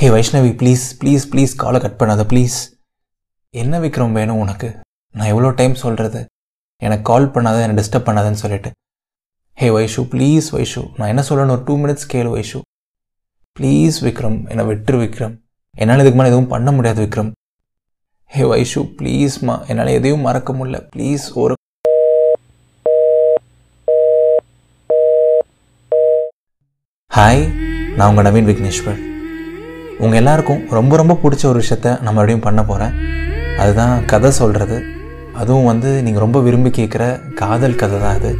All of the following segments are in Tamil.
Hey Vaishnavi please please please காலை கட் பண்ணாத ப்ளீஸ் என்ன விக்ரம் வேணும் உனக்கு? நான் எவ்வளோ டைம் சொல்கிறது எனக்கு கால் பண்ணாத என்னை டிஸ்டர்ப் பண்ணாதன்னு சொல்லிட்டு. ஹே வைஷு ப்ளீஸ் வைஷு நான் என்ன சொல்லணும்? ஒரு டூ மினிட்ஸ் கேளு வைஷு ப்ளீஸ் விக்ரம் என்னை விட்டுரு விக்ரம் என்னால் இதுக்கு மேலே எதுவும் பண்ண முடியாது விக்ரம் ஹே வைஷு ப்ளீஸ்மா என்னால் எதையும் மறக்க முடியல. ப்ளீஸ் ஒரு ஹாய் நான் உங்கள் நவீன் விக்னேஸ்வர் உங்கள் எல்லாருக்கும் ரொம்ப ரொம்ப பிடிச்ச ஒரு விஷயத்த நான் மறுபடியும் பண்ண போகிறேன் அதுதான் கதை சொல்கிறது அதுவும் வந்து நீங்கள் ரொம்ப விரும்பி கேட்குற காதல் கதை தான் அது.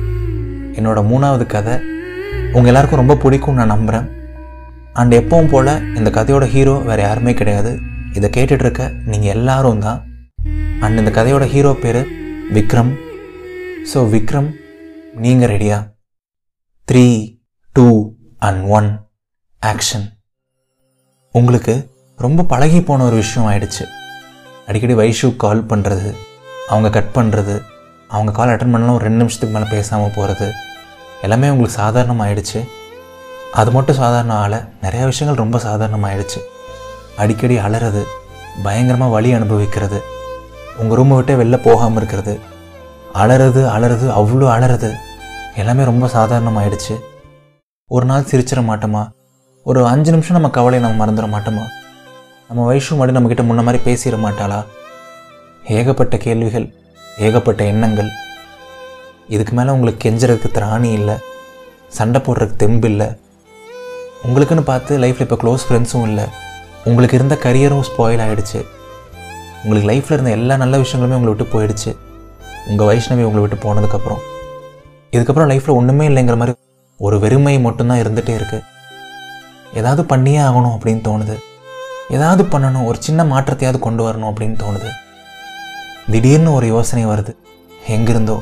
என்னோடய மூணாவது கதை. உங்கள் எல்லாருக்கும் ரொம்ப பிடிக்கும்னு நான் நம்புகிறேன் அண்ட் எப்பவும் போல் இந்த கதையோட ஹீரோ வேறு யாருமே கிடையாது. இதை கேட்டுட்ருக்க நீங்கள் எல்லாரும் தான். அண்ட் இந்த கதையோட ஹீரோ பேர் விக்ரம். ஸோ விக்ரம் நீங்கள் ரெடியா three two and one action உங்களுக்கு ரொம்ப பழகி போன ஒரு விஷயம் ஆயிடுச்சு. அடிக்கடி வைஷு கால் பண்ணுறது அவங்க கட் பண்ணுறது அவங்க கால் அட்டன் பண்ணலாம் ஒரு ரெண்டு நிமிஷத்துக்கு மேலே பேசாமல் போகிறது எல்லாமே உங்களுக்கு சாதாரணமாக ஆயிடுச்சு. அது மட்டும் சாதாரண ஆளை நிறையா விஷயங்கள் ரொம்ப சாதாரணமாகிடுச்சு அடிக்கடி அலறது பயங்கரமாக வழி அனுபவிக்கிறது உங்கள் ரூமை விட்டே வெளில போகாமல் இருக்கிறது அலறது அலறது அவ்வளோ அலறது எல்லாமே ரொம்ப சாதாரணமாயிடுச்சு. ஒரு நாள் சிரிச்சிட மாட்டோமா? ஒரு அஞ்சு நிமிஷம் நம்ம கவலையை நம்ம மறந்துட மாட்டோமா? நம்ம வயசு மாடி நம்மக்கிட்ட முன்ன மாதிரி பேசிட மாட்டாளா? ஏகப்பட்ட கேள்விகள் ஏகப்பட்ட எண்ணங்கள். இதுக்கு மேலே உங்களுக்கு கெஞ்சுறதுக்கு திராணி இல்லை சண்டை போடுறதுக்கு தெம்பு இல்லை. உங்களுக்குன்னு பார்த்து லைஃப்பில் இப்போ க்ளோஸ் ஃப்ரெண்ட்ஸும் இல்லை. உங்களுக்கு இருந்த கரியரும் ஸ்பாயில் ஆகிடுச்சு உங்களுக்கு லைஃப்பில் இருந்த எல்லா நல்ல விஷயங்களுமே உங்களை விட்டு போயிடுச்சு. உங்கள் வைஷ்ணவி உங்களை விட்டு போனதுக்கப்புறம். இதுக்கப்புறம் லைஃப்பில் ஒன்றுமே இல்லைங்கிற மாதிரி ஒரு வெறுமை மட்டும்தான் இருந்துகிட்டே இருக்குது ஏதாவது பண்ணியே ஆகணும் அப்படின்னு தோணுது. ஏதாவது பண்ணணும் ஒரு சின்ன மாற்றத்தையாவது கொண்டு வரணும் அப்படின்னு தோணுது. திடீர்னு ஒரு யோசனை வருது. எங்கிருந்தோ?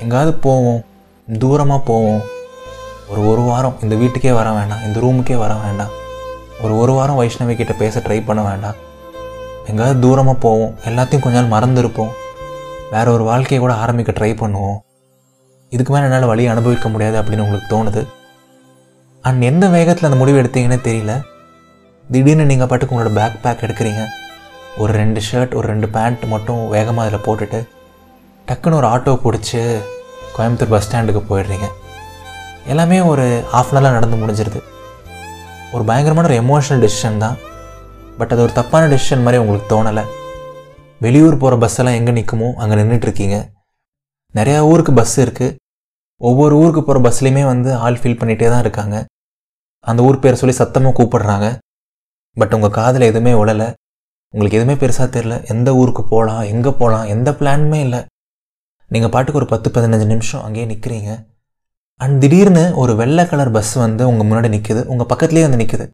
எங்காவது போவோம் தூரமாக போவோம். ஒரு ஒரு வாரம் இந்த வீட்டுக்கே வர வேண்டாம் இந்த ரூமுக்கே வர வேண்டாம். ஒரு ஒரு வாரம் வைஷ்ணவி கிட்ட பேச ட்ரை பண்ண வேண்டாம். எங்காவது தூரமாக போவோம் எல்லாத்தையும் கொஞ்ச நாள் மறந்துருப்போம். வேற ஒரு வாழ்க்கையை கூட ஆரம்பிக்க ட்ரை பண்ணுவோம். இதுக்கு மேலே என்னால் வழி அனுபவிக்க முடியாது அப்படின்னு உங்களுக்கு தோணுது? அண்ட் எந்த வேகத்தில் அந்த முடிவு எடுத்தீங்கன்னே தெரியல. திடீர்னு நீங்கள் பாட்டுக்கு உங்களோட பேக் பேக் எடுக்கிறீங்க. ஒரு ரெண்டு ஷர்ட் ஒரு ரெண்டு பேண்ட் மட்டும் வேகமாக அதில் போட்டுட்டு டக்குன்னு ஒரு ஆட்டோ பிடிச்சி கோயம்புத்தூர் பஸ் ஸ்டாண்டுக்கு போயிடுறீங்க. எல்லாமே ஒரு ஆஃப் அன் ஹவரில் நடந்து முடிஞ்சிருது. ஒரு பயங்கரமான ஒரு எமோஷனல் டெசிஷன் தான். பட் அது ஒரு தப்பான டெசிஷன் மாதிரி உங்களுக்கு தோணலை. வெளியூர் போகிற பஸ்ஸெல்லாம் எங்கே நிற்குமோ அங்கே நின்றுட்டுருக்கீங்க நிறையா ஊருக்கு பஸ் இருக்குது ஒவ்வொரு ஊருக்கு போகிற பஸ்லேயுமே வந்து ஆள் ஃபீல் பண்ணிகிட்டே தான் இருக்காங்க. அந்த ஊர் பேர் சொல்லி சத்தமாக கூப்பிடுறாங்க. பட் உங்கள் காதில் எதுவுமே உழலை உங்களுக்கு எதுவுமே பெருசாக தெரில எந்த ஊருக்கு போகலாம் எங்கே போகலாம் எந்த பிளானுமே இல்லை. நீங்கள் பாட்டுக்கு ஒரு பத்து பதினஞ்சு நிமிஷம் அங்கேயே நிற்கிறீங்க அண்ட் திடீர்னு ஒரு வெள்ளை கலர் பஸ் வந்து உங்கள் முன்னாடி நிற்குது உங்கள் பக்கத்துலேயே வந்து நிற்குது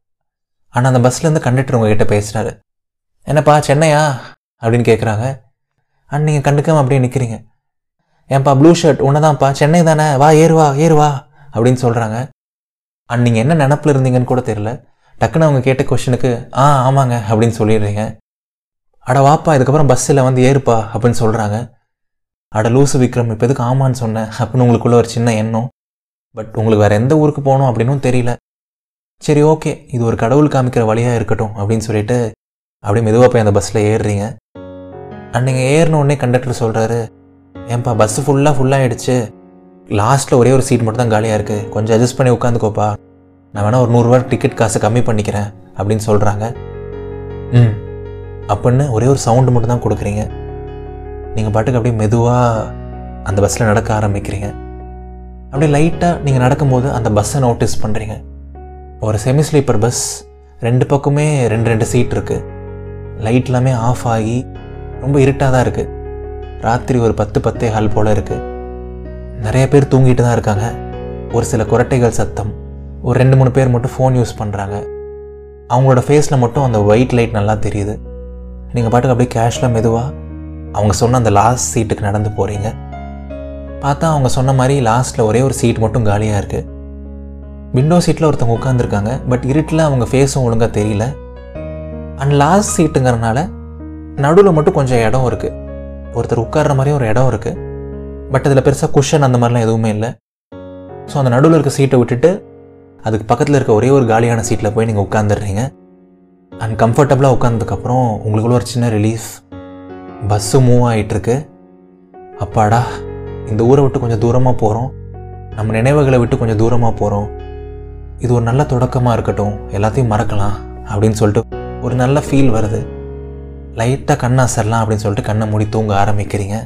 ஆனால் அந்த பஸ்லேருந்து கண்டக்டர் உங்ககிட்ட பேசுகிறாரு என்னப்பா சென்னையா? அப்படின்னு கேட்குறாங்க அண்ட் நீங்கள் கண்டுக்காமல் அப்படியே நிற்கிறீங்க ஏன்பா ப்ளூ ஷர்ட் உன்னதான்ப்பா சென்னை தானே வா ஏறுவா ஏறுவா அப்படின்னு சொல்கிறாங்க அண்ட் நீங்கள் என்ன நினப்பில் இருந்தீங்கன்னு கூட தெரில டக்குன்னு அவங்க கேட்ட கொஷனுக்கு ஆ ஆமாங்க அப்படின்னு சொல்லிடுறீங்க. அட வாப்பா இதுக்கப்புறம் பஸ்ஸில் வந்து ஏறுப்பா அப்படின்னு சொல்கிறாங்க அட லூசு விக்ரம் இப்போ எதுக்கு ஆமான்னு சொன்னேன் அப்படின்னு உங்களுக்குள்ள ஒரு சின்ன எண்ணம். பட் உங்களுக்கு வேறு எந்த ஊருக்கு போகணும் அப்படின்னும் தெரியல. சரி ஓகே இது ஒரு கடவுள் காமிக்கிற வழியாக இருக்கட்டும் அப்படின்னு சொல்லிட்டு அப்படியே மெதுவாக போய் அந்த பஸ்ஸில் ஏறுறீங்க. அண்ட் நீங்கள் ஏறின உடனே கண்டக்டர் சொல்கிறாரு ஏன்பா பஸ்ஸு ஃபுல்லாக ஃபுல்லாகிடுச்சு லாஸ்ட்டில் ஒரே ஒரு சீட் மட்டும் தான் காலியாக இருக்குது கொஞ்சம் அட்ஜஸ்ட் பண்ணி உட்காந்துக்கோப்பா. நான் வேணால் ஒரு நூறுரூவா டிக்கெட் காசு கம்மி பண்ணிக்கிறேன் அப்படின்னு சொல்கிறாங்க ம். அப்படின்னு ஒரே ஒரு சவுண்டு மட்டும் தான் கொடுக்குறீங்க. நீங்கள் பாட்டுக்கு அப்படியே மெதுவாக அந்த பஸ்ஸில் நடக்க ஆரம்பிக்கிறீங்க. அப்படியே லைட்டாக நீங்கள் நடக்கும்போது அந்த பஸ்ஸை நோட்டீஸ் பண்ணுறீங்க ஒரு செமி ஸ்லீப்பர் பஸ் ரெண்டு பக்கமே ரெண்டு ரெண்டு சீட் இருக்குது லைட் எல்லாமே ஆஃப் ஆகி ரொம்ப இருட்டாக தான் இருக்குது ராத்திரி ஒரு பத்து பத்தே ஹால் போல் இருக்குது நிறைய பேர் தூங்கிட்டு தான் இருக்காங்க. ஒரு சில குரட்டைகள் சத்தம் ஒரு ரெண்டு மூணு பேர் மட்டும் ஃபோன் யூஸ் பண்ணுறாங்க அவங்களோட ஃபேஸில் மட்டும் அந்த ஒயிட் லைட் நல்லா தெரியுது. நீங்கள் பாட்டுக்கு அப்படியே கேஷில் மெதுவாக அவங்க சொன்ன அந்த லாஸ்ட் சீட்டுக்கு நடந்து போகிறீங்க பார்த்தா அவங்க சொன்ன மாதிரி லாஸ்ட்டில் ஒரே ஒரு சீட் மட்டும் காலியாக இருக்குது விண்டோ சீட்டில் ஒருத்தவங்க உட்காந்துருக்காங்க பட் இருட்டில் அவங்க ஃபேஸும் ஒழுங்காக தெரியல. அண்ட் லாஸ்ட் சீட்டுங்கிறனால நடுவில் மட்டும் கொஞ்சம் இடம் இருக்குது ஒருத்தர் உட்கார்ற மாதிரியும் ஒரு இடம் இருக்குது பட் அதில் பெருசாக குஷன் அந்த மாதிரிலாம் எதுவுமே இல்லை. ஸோ அந்த நடுவில் இருக்க சீட்டை விட்டுட்டு அதுக்கு பக்கத்தில் இருக்க ஒரே ஒரு காலியான சீட்டில் போய் நீங்கள் உட்காந்துடுறீங்க அண்ட் கம்ஃபர்டபுளாக உட்காந்ததுக்கப்புறம் உங்களுக்குள்ள ஒரு சின்ன ரிலீஃப் பஸ்ஸு மூவ் ஆகிட்டுருக்கு அப்பாடா இந்த ஊரை விட்டு கொஞ்சம் தூரமாக போகிறோம் நம்ம நினைவுகளை விட்டு கொஞ்சம் தூரமாக போகிறோம் இது ஒரு நல்ல தொடக்கமாக இருக்கட்டும். எல்லாத்தையும் மறக்கலாம் அப்படின்னு சொல்லிட்டு ஒரு நல்ல ஃபீல் வருது. லைட்டாக கண்ணை அசரலாம் அப்படின்னு சொல்லிட்டு கண்ணை மூடி தூங்க ஆரம்பிக்கிறீங்க.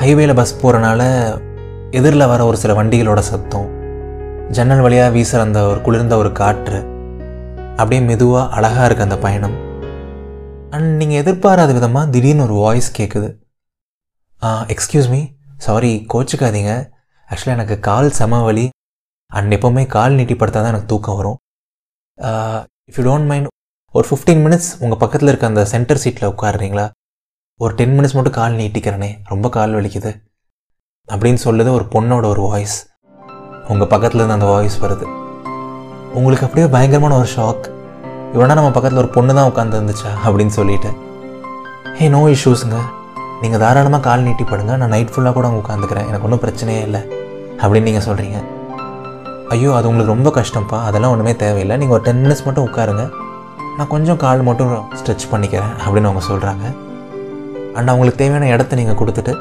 ஹைவேல பஸ் போகிறனால எதிரில் வர ஒரு சில வண்டிகளோட சத்தம் ஜன்னல் வழியாக வீசுகிற அந்த ஒரு குளிர்ந்த ஒரு காற்று அப்படியே மெதுவாக அழகாக இருக்குது அந்த பயணம். அண்ட் நீங்கள் எதிர்பாராத விதமாக திடீர்னு ஒரு வாய்ஸ் கேட்குது எக்ஸ்கியூஸ் மீ சாரி கோச்சிக்காதீங்க. ஆக்சுவலாக எனக்கு கால் செம வலி. அண்ட் எப்போவுமே கால் நீட்டிப்படுத்தால் தான் எனக்கு தூக்கம் வரும். இஃப் யூ டோன்ட் மைண்ட் ஒரு ஃபிஃப்டீன் மினிட்ஸ் உங்கள் பக்கத்தில் இருக்க அந்த சென்டர் சீட்டில் உட்காருறீங்களா? ஒரு டென் மினிட்ஸ் மட்டும் கால் நீட்டிக்கிறனே ரொம்ப கால் வலிக்குது. அப்படின்னு சொல்லுது ஒரு பொண்ணோட ஒரு வாய்ஸ் உங்கள் பக்கத்தில் இருந்து அந்த வாய்ஸ் வருது. உங்களுக்கு அப்படியே பயங்கரமான ஒரு ஷாக் இவனா நம்ம பக்கத்தில் ஒரு பொண்ணு தான் உட்காந்து இருந்துச்சா அப்படின்னு சொல்லிட்டு. ஏ நோ இஷ்யூஸுங்க நீங்கள் தாராளமாக கால் நீட்டி படுங்க நான் நைட் ஃபுல்லாக கூட அங்கே உட்காந்துக்கிறேன் எனக்கு ஒன்றும் பிரச்சனையே இல்லை. அப்படின்னு நீங்கள் சொல்கிறீங்க ஐயோ அது உங்களுக்கு ரொம்ப கஷ்டம்ப்பா. அதெல்லாம் ஒன்றுமே தேவையில்லை. நீங்கள் ஒரு டென் மினிட்ஸ் மட்டும் உட்காருங்க. நான் கொஞ்சம் கால் மட்டும் ஸ்ட்ரெச் பண்ணிக்கிறேன் அப்படின்னு அவங்க சொல்கிறாங்க அண்ட் அவங்களுக்கு தேவையான இடத்த நீங்கள் கொடுத்துட்டு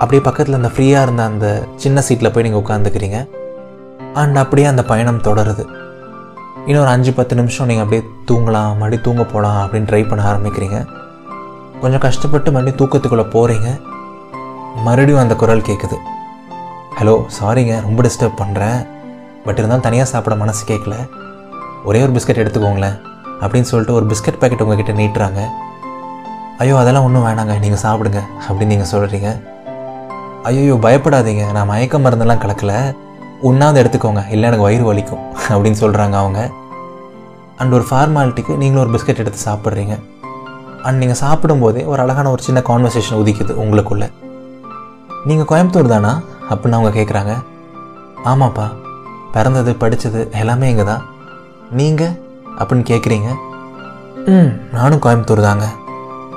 அப்படியே பக்கத்தில் அந்த ஃப்ரீயாக இருந்த அந்த சின்ன சீட்டில் போய் நீங்கள் உட்காந்துக்கிறீங்க அண்ட் அப்படியே அந்த பயணம் தொடருது. இன்னொரு அஞ்சு பத்து நிமிஷம் நீங்கள் அப்படியே தூங்கலாம் மறுபடியும் தூங்க போகலாம் அப்படின்னு ட்ரை பண்ண ஆரம்பிக்கிறீங்க. கொஞ்சம் கஷ்டப்பட்டு மறுபடியும் தூக்கத்துக்குள்ளே போகிறீங்க மறுபடியும் அந்த குரல் கேட்குது ஹலோ சாரிங்க ரொம்ப டிஸ்டர்ப் பண்ணுறேன் பட் இருந்தாலும் தனியாக சாப்பிட மனசு கேட்கல ஒரே ஒரு பிஸ்கட் எடுத்துக்கோங்களேன். அப்படின்னு சொல்லிட்டு ஒரு பிஸ்கட் பேக்கெட் உங்ககிட்ட நீட்டுறாங்க. ஐயோ அதெல்லாம் ஒன்றும் வேணாங்க நீங்கள் சாப்பிடுங்க அப்படின்னு நீங்கள் சொல்கிறீங்க ஐயோ பயப்படாதீங்க நான் மயக்க மருந்தெல்லாம் கலக்கலை. ஒன்றாவது எடுத்துக்கோங்க இல்லை எனக்கு வயிறு வலிக்கும் அப்படின்னு சொல்கிறாங்க அவங்க. அண்ட் ஒரு ஃபார்மாலிட்டிக்கு நீங்களும் ஒரு பிஸ்கட் எடுத்து சாப்பிட்றீங்க. அண்ட் நீங்கள் சாப்பிடும்போதே ஒரு அழகான ஒரு சின்ன கான்வர்சேஷன் உதிக்குது உங்களுக்குள்ள. நீங்கள் கோயம்புத்தூர் தானா? அப்படின்னு அவங்க கேட்குறாங்க ஆமாப்பா பிறந்தது படித்தது எல்லாமே இங்கே தான் நீங்கள் அப்படின்னு கேட்குறீங்க ம். நானும் கோயம்புத்தூர் தாங்க.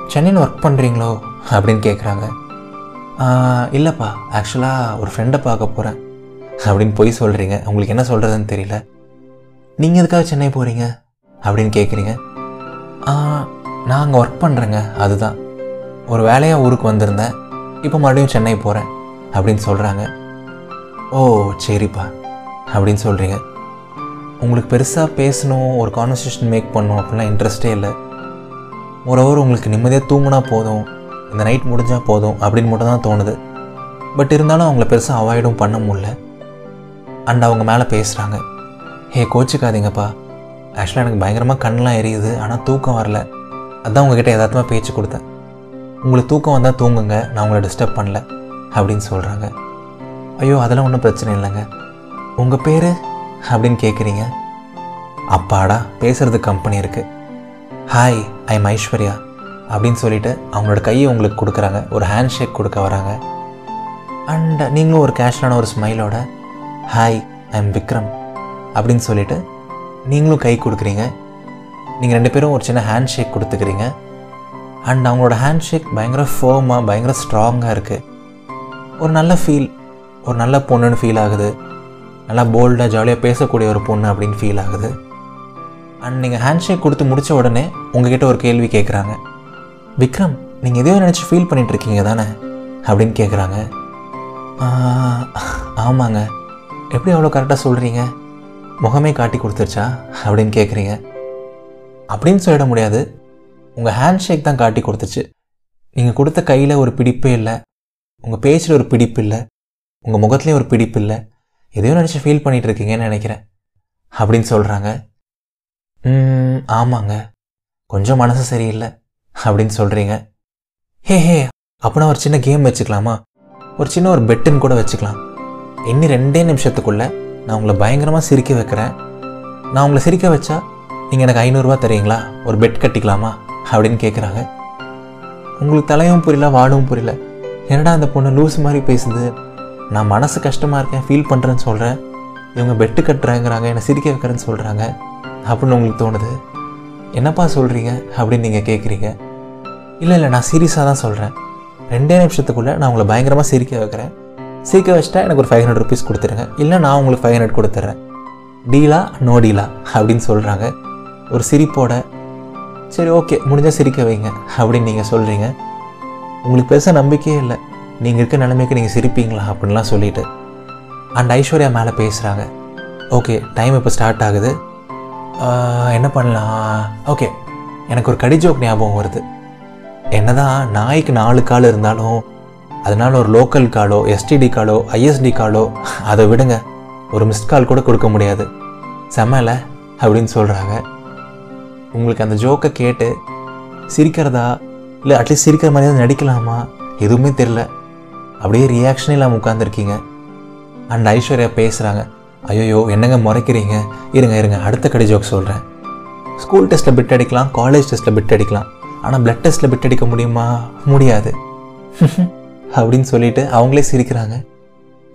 சென்னையில் ஒர்க் பண்ணுறீங்களோ அப்படின்னு கேட்குறாங்க இல்லைப்பா. ஆக்சுவலாக ஒரு ஃப்ரெண்டை பார்க்க போகிறேன் அப்படின்னு போய் சொல்கிறீங்க உங்களுக்கு என்ன சொல்கிறதுன்னு தெரியல. நீங்கள் எதுக்காக சென்னை போகிறீங்க அப்படின்னு கேட்குறீங்க நான் அங்கே ஒர்க் பண்ணுறேங்க அதுதான். ஒரு வேலையாக ஊருக்கு வந்திருந்தேன். இப்போ மறுபடியும் சென்னை போகிறேன் அப்படின்னு சொல்கிறாங்க ஓ சரிப்பா. அப்படின்னு சொல்கிறீங்க உங்களுக்கு பெருசாக பேசணும் ஒரு கான்வர்சேஷன் மேக் பண்ணணும் அப்படிலாம் இன்ட்ரெஸ்டே இல்லை. ஓரவர் உங்களுக்கு நிம்மதியாக தூங்கினா போதும் இந்த நைட் முடிஞ்சால் போதும் அப்படின்னு மட்டும் தான் தோணுது. பட் இருந்தாலும் அவங்கள பெருசாக அவாய்டும் பண்ண முடில அண்ட் அவங்க மேலே பேசுகிறாங்க ஹே கோச்சிக்காதீங்கப்பா. ஆக்சுவலாக எனக்கு பயங்கரமாக கண்ணெலாம் எரியுது ஆனால் தூக்கம் வரல. அதான் உங்ககிட்ட எதார்த்தமாக பேச்சு கொடுத்தேன். உங்களுக்கு தூக்கம் வந்தால் தூங்குங்க நான் உங்களை டிஸ்டர்ப் பண்ணல அப்படின்னு சொல்கிறாங்க ஐயோ அதெல்லாம் ஒன்றும் பிரச்சனை இல்லைங்க. உங்கள் பேர்? அப்படின்னு கேட்குறீங்க அப்பாடா பேசுகிறது கம்பெனி இருக்குது ஹாய் ஐ எம் ஐஸ்வர்யா அப்படின்னு சொல்லிட்டு அவங்களோட கையை உங்களுக்கு கொடுக்குறாங்க. ஒரு ஹேண்ட் ஷேக் கொடுக்க வராங்க. அண்ட் நீங்களும் ஒரு கேஷுவலான ஒரு ஸ்மைலோட ஹாய் ஐ எம் விக்ரம் அப்படின்னு சொல்லிட்டு நீங்களும் கை கொடுக்குறீங்க. நீங்கள் ரெண்டு பேரும் ஒரு சின்ன ஹேண்ட் ஷேக் கொடுத்துக்கிறீங்க. அண்ட் அவங்களோட ஹேண்ட் ஷேக் பயங்கர ஃபோமாக பயங்கர ஸ்ட்ராங்காக இருக்குது ஒரு நல்ல ஃபீல் ஒரு நல்ல பொண்ணுன்னு ஃபீல் ஆகுது. நல்லா போல்டாக ஜாலியாக பேசக்கூடிய ஒரு பொண்ணு அப்படின்னு ஃபீல் ஆகுது. அண்ட் நீங்கள் ஹேண்ட் ஷேக் கொடுத்து முடித்த உடனே உங்ககிட்ட ஒரு கேள்வி கேட்குறாங்க விக்ரம் நீங்கள் எதையோ நினச்சி ஃபீல் பண்ணிகிட்ருக்கீங்க தானே? அப்படின்னு கேட்குறாங்க ஆமாங்க. எப்படி அவ்வளோ கரெக்டாக சொல்கிறீங்க முகமே காட்டி கொடுத்துருச்சா? அப்படின்னு கேட்குறீங்க அப்படின்னு சொல்லிட முடியாது. உங்கள் ஹேண்ட் ஷேக் தான் காட்டி கொடுத்துச்சு. நீங்கள் கொடுத்த கையில் ஒரு பிடிப்பே இல்லை. உங்கள் பேச்சில் ஒரு பிடிப்பு இல்லை. உங்கள் முகத்துலேயும் ஒரு பிடிப்பு இல்லை. எதையோ நினச்சி ஃபீல் பண்ணிகிட்டு இருக்கீங்கன்னு நினைக்கிறேன். அப்படின்னு சொல்கிறாங்க ஆமாங்க. கொஞ்சம் மனசு சரியில்லை அப்படின்னு சொல்கிறீங்க ஹே ஹே அப்படின்னா ஒரு சின்ன கேம் வச்சுக்கலாமா? ஒரு சின்ன ஒரு பெட்டுன்னு கூட வச்சுக்கலாம். இன்னும் ரெண்டே நிமிஷத்துக்குள்ளே நான் உங்களை பயங்கரமாக சிரிக்க வைக்கிறேன். நான் உங்களை சிரிக்க வச்சா நீங்கள் எனக்கு ஐநூறுரூவா தரீங்களா ஒரு பெட் கட்டிக்கலாமா? அப்படின்னு கேட்குறாங்க உங்களுக்கு தலையும் புரியல வாடும் புரியல. என்னடா அந்த பொண்ணு லூஸ் மாதிரி பேசுது? நான் மனசு கஷ்டமாக இருக்கேன் ஃபீல் பண்ணுறேன்னு சொல்கிறேன் இவங்க பெட்டு கட்டுறாங்கிறாங்க என்னை சிரிக்க வைக்கிறேன்னு சொல்கிறாங்க அப்படின்னு உங்களுக்கு தோணுது? என்னப்பா சொல்கிறீங்க அப்படின்னு நீங்கள் கேட்குறீங்க இல்லை இல்லை நான் சீரியஸாக தான் சொல்கிறேன் ரெண்டே நிமிஷத்துக்குள்ளே நான் உங்களை பயங்கரமாக சிரிக்க வைக்கிறேன். சிரிக்க வச்சிட்டா எனக்கு ஒரு ஃபைவ் ஹண்ட்ரட் ருபீஸ் கொடுத்துருங்க. இல்லை நான் உங்களுக்கு ஃபைவ் ஹண்ட்ரட் கொடுத்துட்றேன் டீலா நோ டீலா அப்படின்னு சொல்கிறாங்க ஒரு சிரிப்போட சரி ஓகே முடிஞ்சால் சிரிக்க வைங்க அப்படின்னு நீங்கள் சொல்கிறீங்க உங்களுக்கு பெருசாக நம்பிக்கையே இல்லை. நீங்கள் இருக்க நிலைமைக்கு நீங்கள் சிரிப்பீங்களா அப்படின்லாம் சொல்லிட்டு அண்ட் ஐஸ்வர்யா மேலே பேசுகிறாங்க ஓகே டைம் இப்போ ஸ்டார்ட் ஆகுது. என்ன பண்ணலாம்? ஓகே எனக்கு ஒரு கடி ஜோக் ஞாபகம் வருது. என்னதான் நாய்க்கு நாலு கால் இருந்தாலும் அதனால ஒரு லோக்கல் காலோ எஸ்டிடி காலோ ஐஎஸ்டி காலோ அதை விடுங்க. ஒரு மிஸ்ட் கால் கூட கொடுக்க முடியாது. செம்மல அப்படின்னு சொல்கிறாங்க உங்களுக்கு அந்த ஜோக்கை கேட்டு சிரிக்கிறதா? இல்லை அட்லீஸ்ட் சிரிக்கிற மாதிரியாவது நடிக்கலாமா? எதுவுமே தெரில அப்படியே ரியாக்ஷனே இல்லாமல் உட்காந்துருக்கீங்க அண்ட் ஐஸ்வர்யா பேசுகிறாங்க ஐயோ என்னங்க முறைக்கிறீங்க? இருங்க இருங்க அடுத்த கடி ஜோக் சொல்கிறேன் ஸ்கூல் டெஸ்ட்டில் பிட் அடிக்கலாம் காலேஜ் டெஸ்ட்டில் பிட் அடிக்கலாம். ஆனால் பிளட் டெஸ்ட்டில் பிட் அடிக்க முடியுமா? முடியாது. அப்படின்னு சொல்லிட்டு அவங்களே சிரிக்கிறாங்க.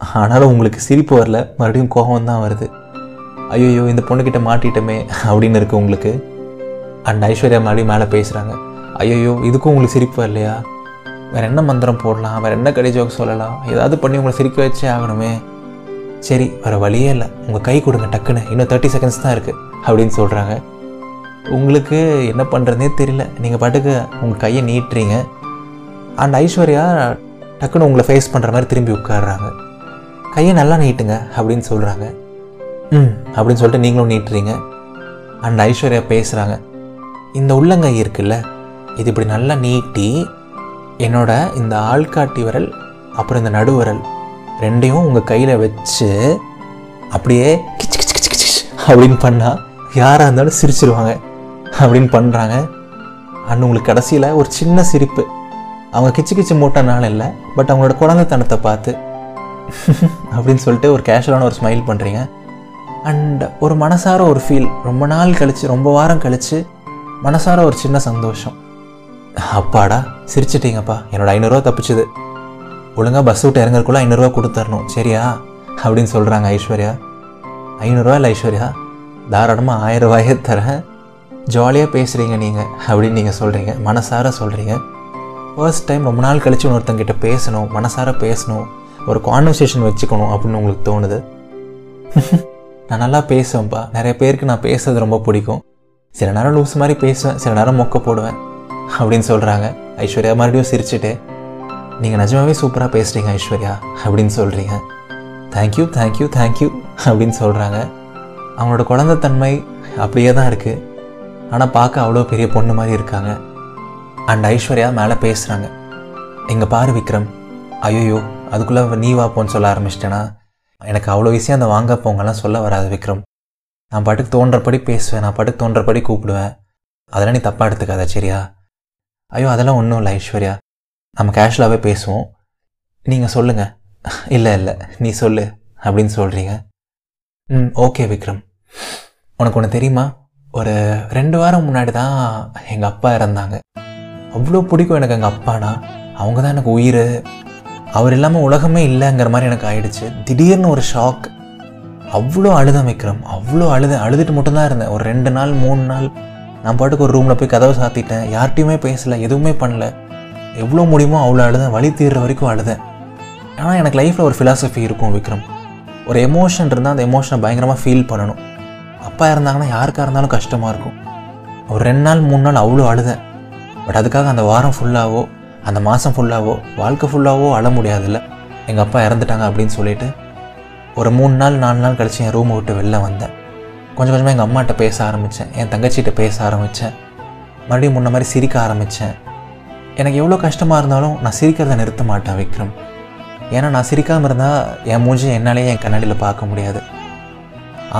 ஆனாலும் உங்களுக்கு சிரிப்பு வரல மறுபடியும் கோபம் தான் வருது. ஐயோ இந்த பொண்ணுக்கிட்ட மாட்டிட்டோமே அப்படின்னு இருக்குது உங்களுக்கு. அண்ட் ஐஸ்வர்யா மறுபடியும் மேலே பேசுகிறாங்க ஐயோ இதுக்கும் உங்களுக்கு சிரிப்பு வரலையா? வேற என்ன மந்திரம் போடலாம் வேறு என்ன கடி ஜோக் சொல்லலாம் ஏதாவது பண்ணி உங்களை சிரிக்க வச்சே ஆகணுமே. சரி வேறு வழியே இல்லை. உங்கள் கை கொடுங்க டக்குன்னு. இன்னும் தேர்ட்டி செகண்ட்ஸ் தான் இருக்குது அப்படின்னு சொல்கிறாங்க உங்களுக்கு என்ன பண்ணுறதுனே தெரியல. நீங்கள் பாட்டுக்கு உங்கள் கையை நீட்டுறீங்க. அண்ட் ஐஸ்வர்யா டக்குன்னு உங்களை ஃபேஸ் பண்ணுற மாதிரி திரும்பி உட்காடுறாங்க கையை நல்லா நீட்டுங்க அப்படின்னு சொல்கிறாங்க ம் அப்படின்னு சொல்லிட்டு நீங்களும் நீட்டுறீங்க. அண்ட் ஐஸ்வர்யா பேசுகிறாங்க இந்த உள்ளங்கை இருக்குல்ல இது இப்படி நல்லா நீட்டி என்னோட இந்த ஆள்காட்டி விரல் அப்புறம் இந்த நடுவிரல் ரெண்டையும் உங்கள் கையில் வச்சு அப்படியே கிச்சு கிச்சு கிச்சு கிச்சு அப்படின்னு பண்ணால் யாராக இருந்தாலும் சிரிச்சிருவாங்க. அப்படின்னு பண்ணுறாங்க அண்ட் உங்களுக்கு கடைசியில் ஒரு சின்ன சிரிப்பு. அவங்க கிச்சு கிச்சு மூட்டனால இல்லை பட் அவங்களோட குழந்தைத்தனத்தை பார்த்து. அப்படின்னு சொல்லிட்டு ஒரு கேஷுவலான ஒரு ஸ்மைல் பண்ணுறீங்க அண்ட் ஒரு மனசார ஒரு ஃபீல் ரொம்ப நாள் கழித்து ரொம்ப வாரம் கழித்து மனசார ஒரு சின்ன சந்தோஷம். அப்பாடா சிரிச்சிட்டீங்கப்பா. என்னோட ஐநூறுரூவா தப்பிச்சுது. ஒழுங்காக பஸ் விட்டு இறங்குறதுக்குள்ள ஐநூறுரூவா கொடுத்துடணும் சரியா? அப்படின்னு சொல்கிறாங்க ஐஸ்வர்யா. ஐநூறுரூவா இல்லை ஐஸ்வர்யா? தாராளமாக ஆயிரம் ரூபாயே தரேன். ஜாலியாக பேசுகிறீங்க நீங்கள் அப்படின்னு நீங்கள் சொல்கிறீங்க மனசார சொல்கிறீங்க ஃபர்ஸ்ட் டைம் ரொம்ப நாள் கழிச்சு ஒருத்தங்கிட்ட பேசணும். மனசார பேசணும். ஒரு கான்வர்சேஷன் வச்சுக்கணும் அப்படின்னு உங்களுக்கு தோணுது. நான் நல்லா பேசுவேன்ப்பா. நிறைய பேருக்கு நான் பேசுறது ரொம்ப பிடிக்கும். சில நேரம் லூஸ் மாதிரி பேசுவேன். சில நேரம் மொக்க போடுவேன். அப்படின்னு சொல்கிறாங்க ஐஸ்வர்யா மறுபடியும் சிரிச்சுட்டு நீங்கள் நிஜமாவே சூப்பராக பேசுகிறீங்க ஐஸ்வர்யா அப்படின்னு சொல்கிறீங்க தேங்க்யூ தேங்க்யூ தேங்க்யூ அப்படின்னு சொல்கிறாங்க அவங்களோட குழந்தைத்தன்மை அப்படியே தான் இருக்குது ஆனால் பார்க்க அவ்வளோ பெரிய பொண்ணு மாதிரி இருக்காங்க. அண்ட் ஐஸ்வர்யா மேலே பேசுகிறாங்க எங்கே பாரு விக்ரம் ஐயோ அதுக்குள்ளே நீ வாப்போன்னு சொல்ல ஆரம்பிச்சிட்டேன்னா எனக்கு அவ்வளோ விஷயம் அந்த வாங்க போங்கெல்லாம் சொல்ல வராது விக்ரம். நான் பாட்டுக்கு தோன்றபடி பேசுவேன் நான் பாட்டுக்கு தோன்றபடி கூப்பிடுவேன். அதெல்லாம் நீ தப்பாக எடுத்துக்காத சரியா? ஐயோ அதெல்லாம் ஒன்றும் இல்லை ஐஸ்வர்யா. நம்ம கேஷுவலாகவே பேசுவோம். நீங்கள் சொல்லுங்கள் இல்லை இல்லை. நீ சொல்லு அப்படின்னு சொல்கிறீங்க ம் ஓகே விக்ரம். உனக்கு ஒன்று தெரியுமா? ஒரு ரெண்டு வாரம் முன்னாடி தான் எங்கள் அப்பா இறந்தாங்க. அவ்வளோ பிடிக்கும் எனக்கு எங்கள் அப்பானா. அவங்க தான் எனக்கு உயிர். அவர் இல்லாமல் உலகமே இல்லைங்கிற மாதிரி எனக்கு ஆயிடுச்சு. திடீர்னு ஒரு ஷாக் அவ்வளோ அழுதேன் விக்ரம். அவ்வளோ அழுத அழுதுட்டு மட்டும்தான் இருந்தேன். ஒரு ரெண்டு நாள் மூணு நாள். நான் பாட்டுக்கு ஒரு ரூமில் போய் கதவை சாத்திட்டேன். யார்கிட்டையுமே பேசலை எதுவுமே பண்ணல. எவ்வளோ முடியுமோ அவ்வளோ அழுதேன். வழி தீர்ற வரைக்கும் அழுதேன். ஆனால் எனக்கு லைஃப்பில் ஒரு ஃபிலாசபி இருக்கும் விக்ரம். ஒரு எமோஷன் இருந்தால் அந்த எமோஷனை பயங்கரமாக ஃபீல் பண்ணணும். அப்பா இருந்தாங்கன்னா யாருக்காக இருந்தாலும் கஷ்டமாக இருக்கும். ஒரு ரெண்டு நாள் மூணு நாள் அவ்வளோ அழுதேன். பட் அதுக்காக அந்த வாரம் ஃபுல்லாகவோ அந்த மாதம் ஃபுல்லாகவோ வாழ்க்கை ஃபுல்லாகவோ அழ முடியாதுல்ல. எங்கள் அப்பா இறந்துட்டாங்க அப்படின்னு சொல்லிட்டு ஒரு மூணு நாள் நாலு நாள் கழிச்சு என் ரூமை விட்டு வெளில வந்தேன். கொஞ்சம் கொஞ்சமாக எங்கள் அம்மாட்ட பேச ஆரம்பித்தேன் என் தங்கச்சிகிட்ட பேச ஆரம்பித்தேன் மறுபடியும் முன்ன மாதிரி சிரிக்க ஆரம்பித்தேன் எனக்கு எவ்வளோ கஷ்டமாக இருந்தாலும் நான் சிரிக்கிறத நிறுத்த மாட்டேன் விக்ரம். ஏன்னா நான் சிரிக்காமல் இருந்தால் என் மூஞ்சி என்னாலேயே என் கண்ணாடியில் பார்க்க முடியாது.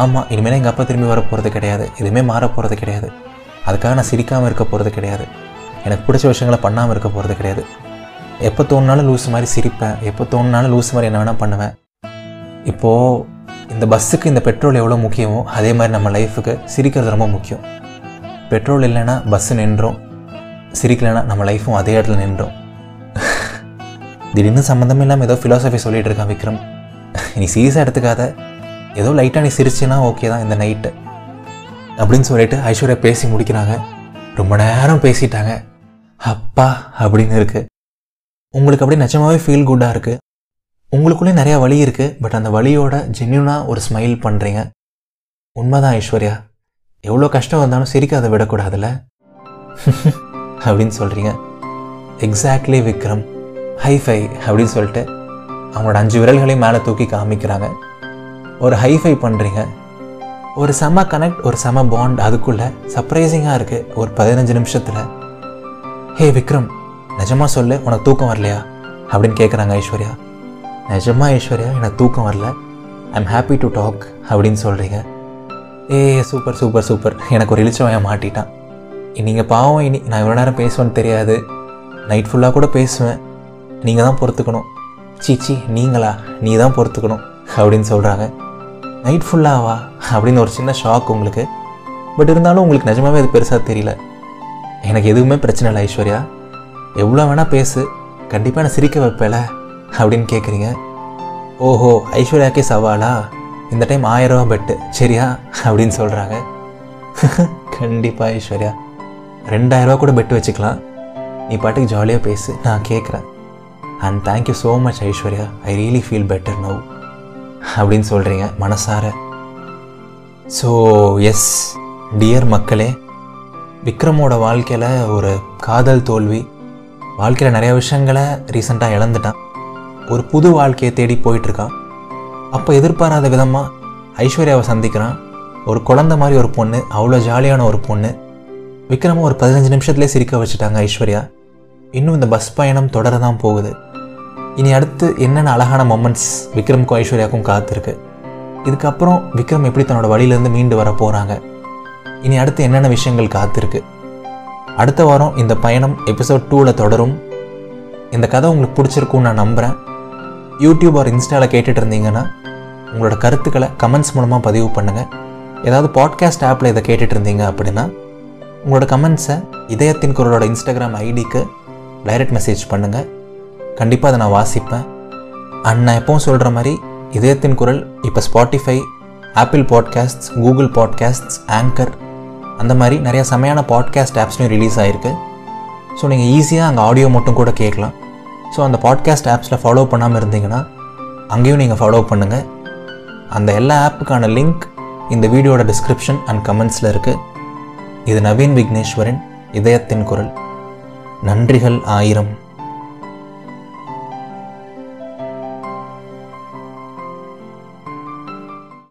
ஆமாம் இனிமேல் எங்கள் அப்பா திரும்பி வர போகிறது கிடையாது. எதுவுமே மாற போகிறது கிடையாது. அதுக்காக நான் சிரிக்காமல் இருக்க போகிறது கிடையாது. எனக்கு பிடிச்ச விஷயங்களை பண்ணாமல் இருக்க போகிறது கிடையாது. எப்போ தோணுனாலும் லூஸ் மாதிரி சிரிப்பேன். எப்போ தோணுனாலும் லூஸ் மாதிரி என்ன வேணால் பண்ணுவேன். இப்போது இந்த பஸ்ஸுக்கு இந்த பெட்ரோல் எவ்வளோ முக்கியமோ அதே மாதிரி நம்ம லைஃபுக்கு சிரிக்கிறது ரொம்ப முக்கியம். பெட்ரோல் இல்லைன்னா பஸ்ஸு நின்றோம். சிரிக்கலைன்னா நம்ம லைஃப்பும் அதே இடத்துல நின்றோம். திடீர்னு சம்மந்தமே இல்லாமல் ஏதோ ஃபிலாசபி சொல்லிட்டு இருக்கான் விக்ரம். நீ சீரியஸாக எடுத்துக்காத. ஏதோ லைட்டாக நீ சிரிச்சினா ஓகே தான் இந்த நைட்டு அப்படின்னு சொல்லிட்டு ஐஸ்வர்யா பேசி முடிக்கிறாங்க. ரொம்ப நேரம் பேசிட்டாங்க. அப்பா அப்படின்னு இருக்குது உங்களுக்கு அப்படியே நிஜமாகவே ஃபீல் குட்டாக இருக்குது உங்களுக்குள்ளே நிறையா வழி இருக்குது பட் அந்த வலியோட ஜென்யூனாக ஒரு ஸ்மைல் பண்ணுறீங்க உண்மைதான் ஐஸ்வர்யா. எவ்வளோ கஷ்டம் வந்தாலும் சிரிக்காத விடக்கூடாதுல்ல? அப்படின்னு சொல்கிறீங்க எக்ஸாக்ட்லி விக்ரம். ஹைஃபை அப்படின்னு சொல்லிட்டு அவங்களோட அஞ்சு விரல்களையும் மேலே தூக்கி காமிக்கிறாங்க. ஒரு ஹைஃபை பண்ணுறீங்க ஒரு செம கனெக்ட் ஒரு செம பாண்ட் அதுக்குள்ளே சர்ப்ரைசிங்காக இருக்குது ஒரு பதினஞ்சு நிமிஷத்தில். ஹே விக்ரம் நிஜமாக சொல்லு உனக்கு தூக்கம் வரலையா? அப்படின்னு கேட்குறாங்க ஐஸ்வர்யா. நிஜமா ஐஸ்வர்யா எனக்கு தூக்கம் வரல. ஐம் ஹாப்பி டு டாக் அப்படின்னு சொல்கிறீங்க ஏ சூப்பர் சூப்பர் சூப்பர் எனக்கு ஒரு இழிச்சவன் மாட்டிட்டான். நீங்கள் பாவம் இனி நான் இவ்வளோ நேரம் பேசுவேன்னு தெரியாது. நைட் ஃபுல்லாக கூட பேசுவேன். நீங்கள் தான் பொறுத்துக்கணும். சீச்சி நீங்களா? நீ தான் பொறுத்துக்கணும் அப்படின்னு சொல்கிறாங்க நைட் ஃபுல்லாவா அப்படின்னு ஒரு சின்ன ஷாக் உங்களுக்கு. பட் இருந்தாலும் உங்களுக்கு நிஜமாவே அது பெருசாக தெரியல. எனக்கு எதுவுமே பிரச்சனை இல்லை ஐஸ்வர்யா. எவ்வளோ வேணால் பேசு. கண்டிப்பாக நான் சிரிக்க வைப்பேல. அப்படின்னு கேட்குறீங்க ஓஹோ ஐஸ்வர்யாக்கே சவாலா? இந்த டைம் ஆயிரம் ரூபா பெட்டு சரியா? அப்படின்னு சொல்கிறாங்க கண்டிப்பாக ஐஸ்வர்யா. ரெண்டாயிரரூவா கூட பெட்டு வச்சுக்கலாம். நீ பாட்டுக்கு ஜாலியாக பேசு நான் கேட்குறேன் and thank you so much Aishwarya. I really feel better now அப்படின்னு சொல்கிறீங்க மனசார. ஸோ எஸ் டியர் மக்களே விக்ரமோட வாழ்க்கையில் ஒரு காதல் தோல்வி வாழ்க்கையில் நிறைய விஷயங்களை ரீசெண்டாக இழந்துட்டான். ஒரு புது வாழ்க்கையை தேடி போயிட்டுருக்கான். அப்போ எதிர்பாராத விதமாக ஐஸ்வர்யாவை சந்திக்கிறான். ஒரு குழந்த மாதிரி ஒரு பொண்ணு அவ்வளோ ஜாலியான ஒரு பொண்ணு. விக்ரமும் ஒரு பதினஞ்சு நிமிஷத்துலேயே சிரிக்க வச்சுட்டாங்க ஐஸ்வர்யா. இன்னும் இந்த பஸ் பயணம் தொடர தான் போகுது. இனி அடுத்து என்னென்ன அழகான மொமெண்ட்ஸ் விக்ரமுக்கும் ஐஸ்வர்யாவுக்கும் காத்திருக்கு. இதுக்கப்புறம் விக்ரம் எப்படி தன்னோட வழியிலேருந்து மீண்டு வர போகிறாங்க இனி அடுத்து என்னென்ன விஷயங்கள் காத்திருக்கு. அடுத்த வாரம் இந்த பயணம் எபிசோட் டூவில் தொடரும். இந்த கதை உங்களுக்கு பிடிச்சிருக்கும்னு நான் நம்புகிறேன் யூடியூப் ஆர் இன்ஸ்டாவில் கேட்டுட்டு இருந்தீங்கன்னா உங்களோட கருத்துக்களை கமெண்ட்ஸ் மூலமாக பதிவு பண்ணுங்கள் ஏதாவது பாட்காஸ்ட் ஆப்பில் இதை கேட்டுட்டு இருந்தீங்க அப்படின்னா உங்களோட கமெண்ட்ஸை இதயத்தின் குரலோட இன்ஸ்டாகிராம் ஐடிக்கு டைரக்ட் மெசேஜ் பண்ணுங்கள் கண்டிப்பாக அதை நான் வாசிப்பேன். அண்ட் நான் எப்பவும் சொல்கிற மாதிரி இதயத்தின் குரல் இப்போ Spotify Apple podcasts Google podcasts anchor அந்த மாதிரி நிறையா செமையான பாட்காஸ்ட் ஆப்ஸ்லையும் ரிலீஸ் ஆகிருக்கு ஸோ நீங்கள் ஈஸியாக அங்கே ஆடியோ மட்டும் கூட கேட்கலாம். ஸோ அந்த பாட்காஸ்ட் ஆப்ஸில் ஃபாலோ பண்ணாமல் இருந்தீங்கன்னா அங்கேயும் நீங்கள் ஃபாலோ பண்ணுங்கள் அந்த எல்லா ஆப்புக்கான லிங்க் இந்த வீடியோட டிஸ்கிரிப்ஷன் அண்ட் கமெண்ட்ஸில் இருக்குது இது நவீன் விக்னேஸ்வரின் இதயத்தின் குரல். நன்றிகள் ஆயிரம்.